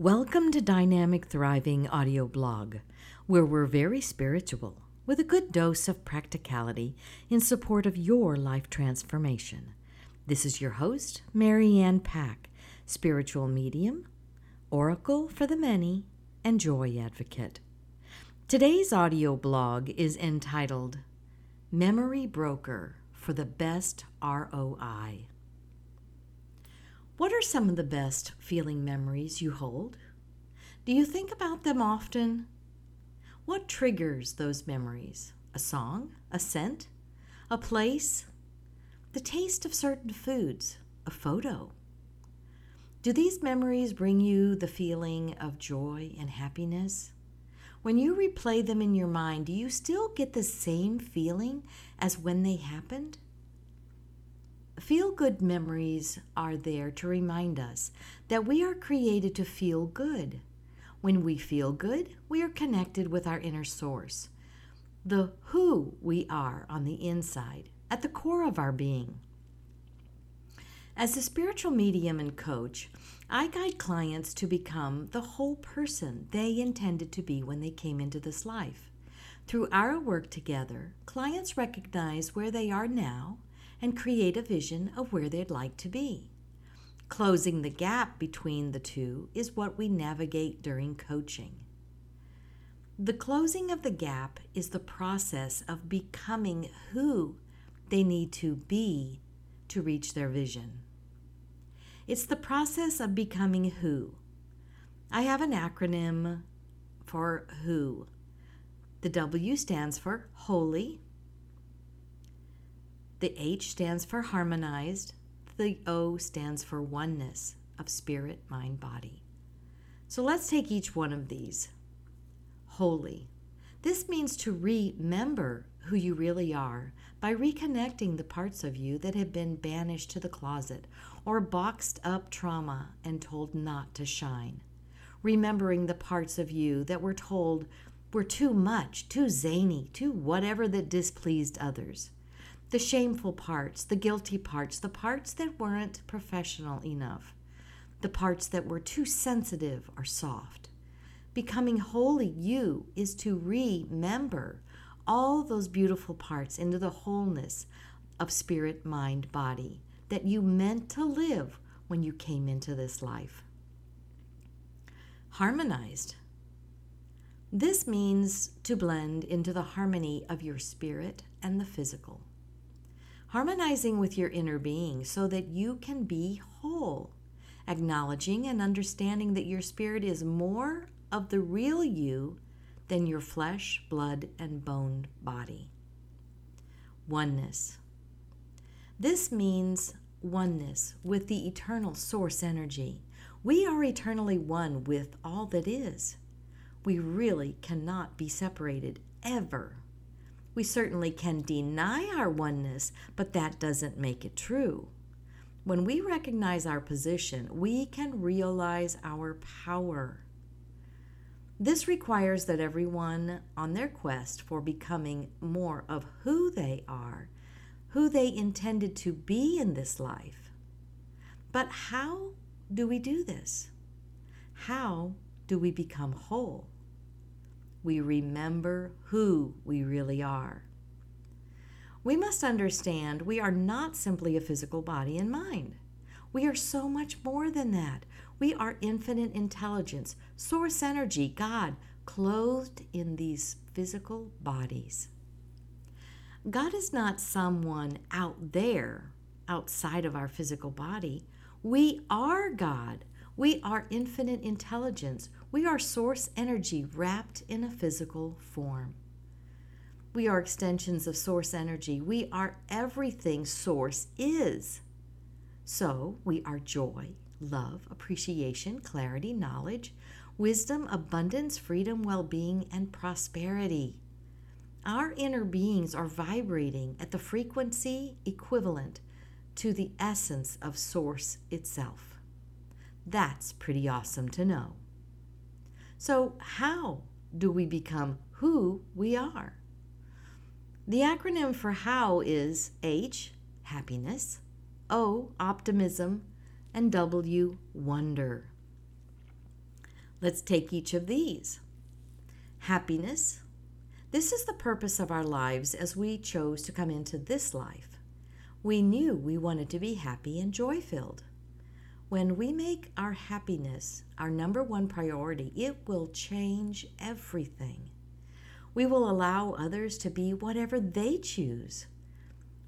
Welcome to Dynamic Thriving Audio Blog, where we're very spiritual with a good dose of practicality in support of your life transformation. This is your host, Marianne Pack, spiritual medium, oracle for the many, and joy advocate. Today's audio blog is entitled Memory Broker for the Best ROI. What are some of the best feeling memories you hold? Do you think about them often? What triggers those memories? A song? A scent? A place? The taste of certain foods? A photo? Do these memories bring you the feeling of joy and happiness? When you replay them in your mind, do you still get the same feeling as when they happened? Feel good memories are there to remind us that we are created to feel good. When we feel good, we are connected with our inner source, the who we are on the inside, at the core of our being. As a spiritual medium and coach, I guide clients to become the whole person they intended to be when they came into this life. Through our work together, clients recognize where they are now and create a vision of where they'd like to be. Closing the gap between the two is what we navigate during coaching. The closing of the gap is the process of becoming who they need to be to reach their vision. It's the process of becoming who. I have an acronym for who. The W stands for holy, the H stands for harmonized. The O stands for oneness of spirit, mind, body. So let's take each one of these. Holy. This means to remember who you really are by reconnecting the parts of you that have been banished to the closet or boxed up trauma and told not to shine. Remembering the parts of you that were told were too much, too zany, too whatever that displeased others the shameful parts, the guilty parts, the parts that weren't professional enough, the parts that were too sensitive or soft. Becoming wholly you is to remember all those beautiful parts into the wholeness of spirit, mind, body that you meant to live when you came into this life. Harmonized. This means to blend into the harmony of your spirit and the physical harmonizing with your inner being so that you can be whole, acknowledging and understanding that your spirit is more of the real you than your flesh, blood, and bone body. Oneness. This means oneness with the eternal source energy. We are eternally one with all that is. We really cannot be separated ever. We certainly can deny our oneness, but that doesn't make it true. When we recognize our position, we can realize our power. This requires that everyone on their quest for becoming more of who they are, who they intended to be in this life. But how do we do this? How do we become whole? We remember who we really are. We must understand we are not simply a physical body and mind. We are so much more than that. We are infinite intelligence, source energy, God, clothed in these physical bodies. God is not someone out there, outside of our physical body. We are God. We are infinite intelligence. We are source energy wrapped in a physical form. We are extensions of source energy. We are everything source is. So we are joy, love, appreciation, clarity, knowledge, wisdom, abundance, freedom, well being, and prosperity. Our inner beings are vibrating at the frequency equivalent to the essence of Source itself. That's pretty awesome to know. So, how do we become who we are? The acronym for how is H, happiness, O, optimism, and W, wonder. Let's take each of these. Happiness. This is the purpose of our lives as we chose to come into this life. We knew we wanted to be happy and joy filled. When we make our happiness our number one priority, it will change everything. We will allow others to be whatever they choose.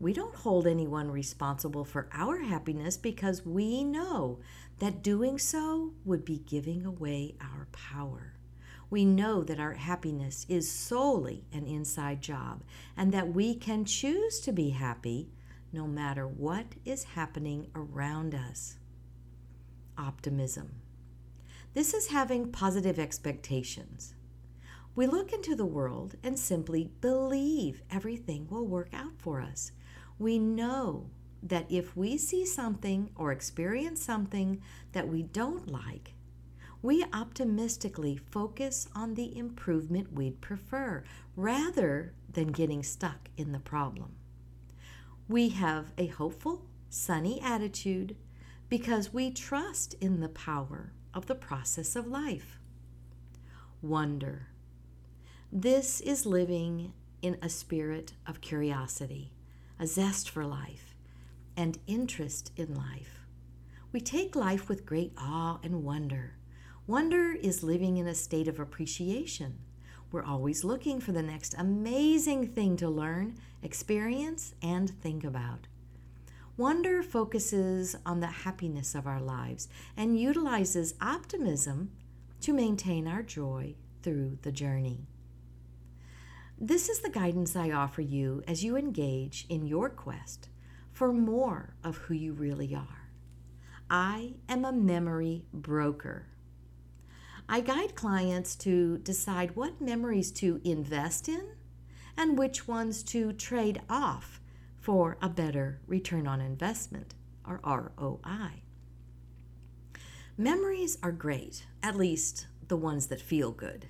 We don't hold anyone responsible for our happiness because we know that doing so would be giving away our power. We know that our happiness is solely an inside job and that we can choose to be happy no matter what is happening around us. Optimism. This is having positive expectations. We look into the world and simply believe everything will work out for us. We know that if we see something or experience something that we don't like, we optimistically focus on the improvement we'd prefer rather than getting stuck in the problem. We have a hopeful, sunny attitude because we trust in the power of the process of life. Wonder. This is living in a spirit of curiosity, a zest for life, and interest in life. We take life with great awe and wonder. Wonder is living in a state of appreciation. We're always looking for the next amazing thing to learn, experience, and think about. Wonder focuses on the happiness of our lives and utilizes optimism to maintain our joy through the journey. This is the guidance I offer you as you engage in your quest for more of who you really are. I am a memory broker. I guide clients to decide what memories to invest in and which ones to trade off for a better return on investment, or ROI. Memories are great, at least the ones that feel good.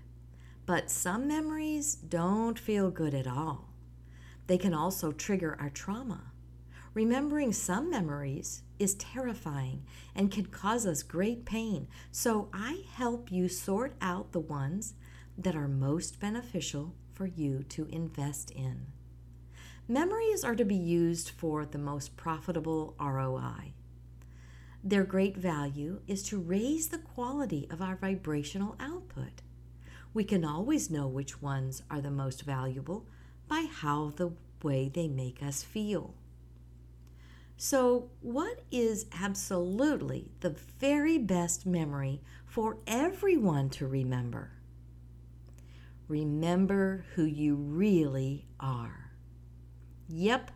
But some memories don't feel good at all. They can also trigger our trauma. Remembering some memories is terrifying and can cause us great pain, so I help you sort out the ones that are most beneficial for you to invest in. Memories are to be used for the most profitable ROI. Their great value is to raise the quality of our vibrational output. We can always know which ones are the most valuable by how the way they make us feel. So, what is absolutely the very best memory for everyone to remember? Remember who you really are. Yep,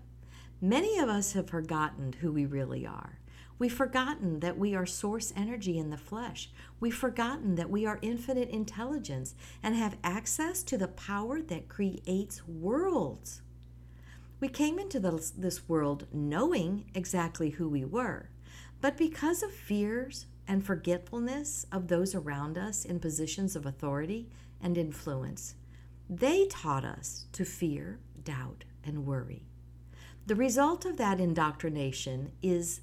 many of us have forgotten who we really are. We've forgotten that we are source energy in the flesh. We've forgotten that we are infinite intelligence and have access to the power that creates worlds. We came into this, world knowing exactly who we were, but because of fears and forgetfulness of those around us in positions of authority and influence, they taught us to fear, doubt, and worry. The result of that indoctrination is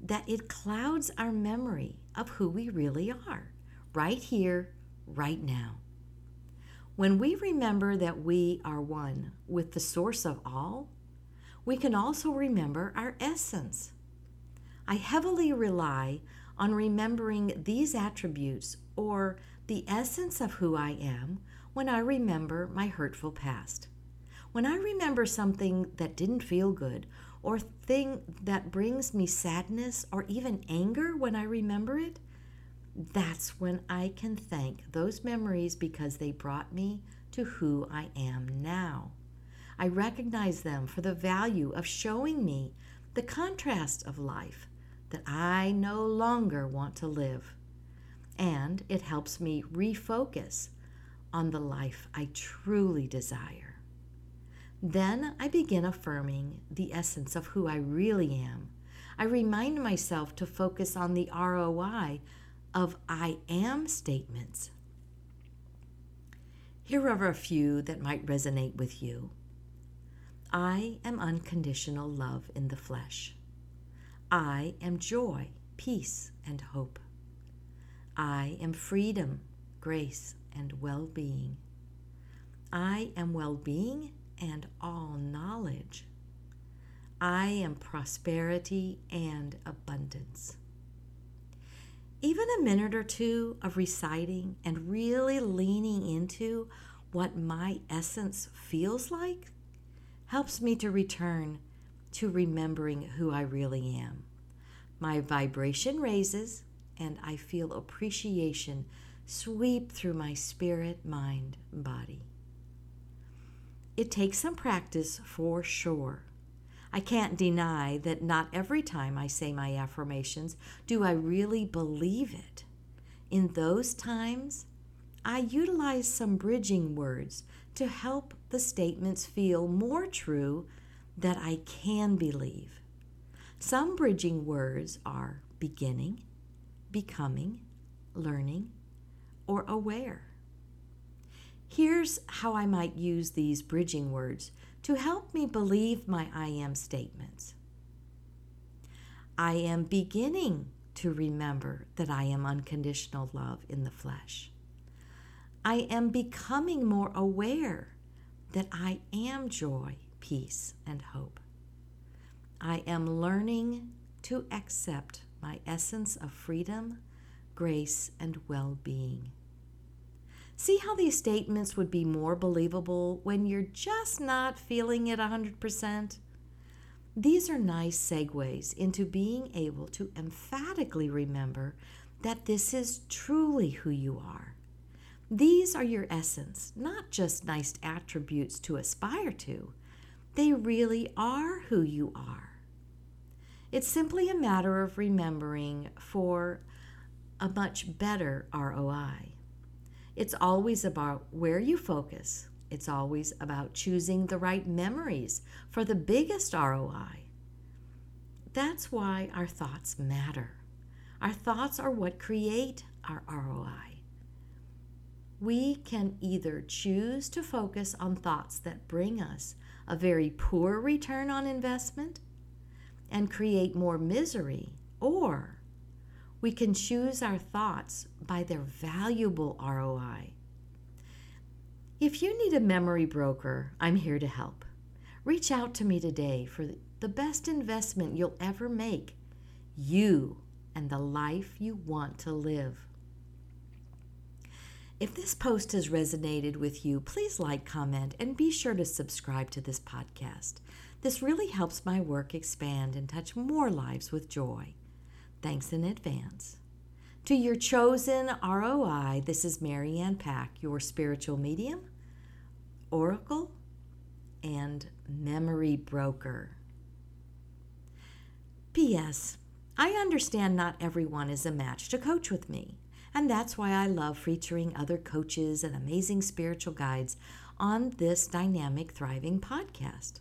that it clouds our memory of who we really are, right here, right now. When we remember that we are one with the source of all, we can also remember our essence. I heavily rely on remembering these attributes or the essence of who I am when I remember my hurtful past. When I remember something that didn't feel good or thing that brings me sadness or even anger when I remember it, that's when I can thank those memories because they brought me to who I am now. I recognize them for the value of showing me the contrast of life that I no longer want to live. And it helps me refocus on the life I truly desire. Then I begin affirming the essence of who I really am. I remind myself to focus on the ROI of I am statements. Here are a few that might resonate with you. I am unconditional love in the flesh. I am joy, peace, and hope. I am freedom, grace, and well being. I am well being and all knowledge. I am prosperity and abundance. Even a minute or two of reciting and really leaning into what my essence feels like helps me to return to remembering who I really am. My vibration raises, and I feel appreciation sweep through my spirit, mind, body. It takes some practice for sure. I can't deny that not every time I say my affirmations do I really believe it. In those times, I utilize some bridging words to help the statements feel more true that I can believe. Some bridging words are beginning, becoming, learning, or aware. Here's how I might use these bridging words to help me believe my I am statements. I am beginning to remember that I am unconditional love in the flesh. I am becoming more aware that I am joy, peace, and hope. I am learning to accept my essence of freedom, grace, and well being. See how these statements would be more believable when you're just not feeling it 100%? These are nice segues into being able to emphatically remember that this is truly who you are. These are your essence, not just nice attributes to aspire to. They really are who you are. It's simply a matter of remembering for a much better ROI. It's always about where you focus. It's always about choosing the right memories for the biggest ROI. That's why our thoughts matter. Our thoughts are what create our ROI. We can either choose to focus on thoughts that bring us a very poor return on investment and create more misery, or we can choose our thoughts by their valuable ROI. If you need a memory broker, I'm here to help. Reach out to me today for the best investment you'll ever make you and the life you want to live. If this post has resonated with you, please like, comment, and be sure to subscribe to this podcast. This really helps my work expand and touch more lives with joy. Thanks in advance. To your chosen ROI, this is Marianne Pack, your spiritual medium, oracle, and memory broker. P.S. I understand not everyone is a match to coach with me, and that's why I love featuring other coaches and amazing spiritual guides on this dynamic, thriving podcast.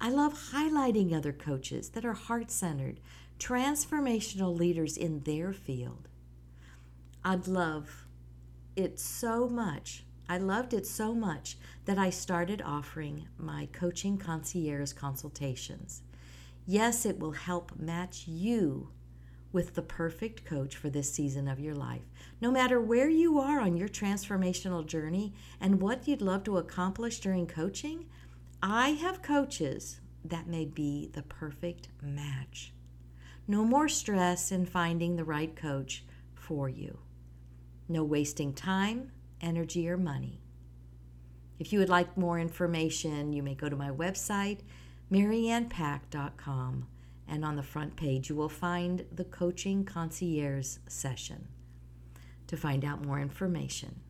I love highlighting other coaches that are heart centered, transformational leaders in their field. I'd love it so much. I loved it so much that I started offering my coaching concierge consultations. Yes, it will help match you with the perfect coach for this season of your life. No matter where you are on your transformational journey and what you'd love to accomplish during coaching, I have coaches that may be the perfect match. No more stress in finding the right coach for you. No wasting time, energy, or money. If you would like more information, you may go to my website, maryannpack.com, and on the front page you will find the Coaching Concierge session to find out more information.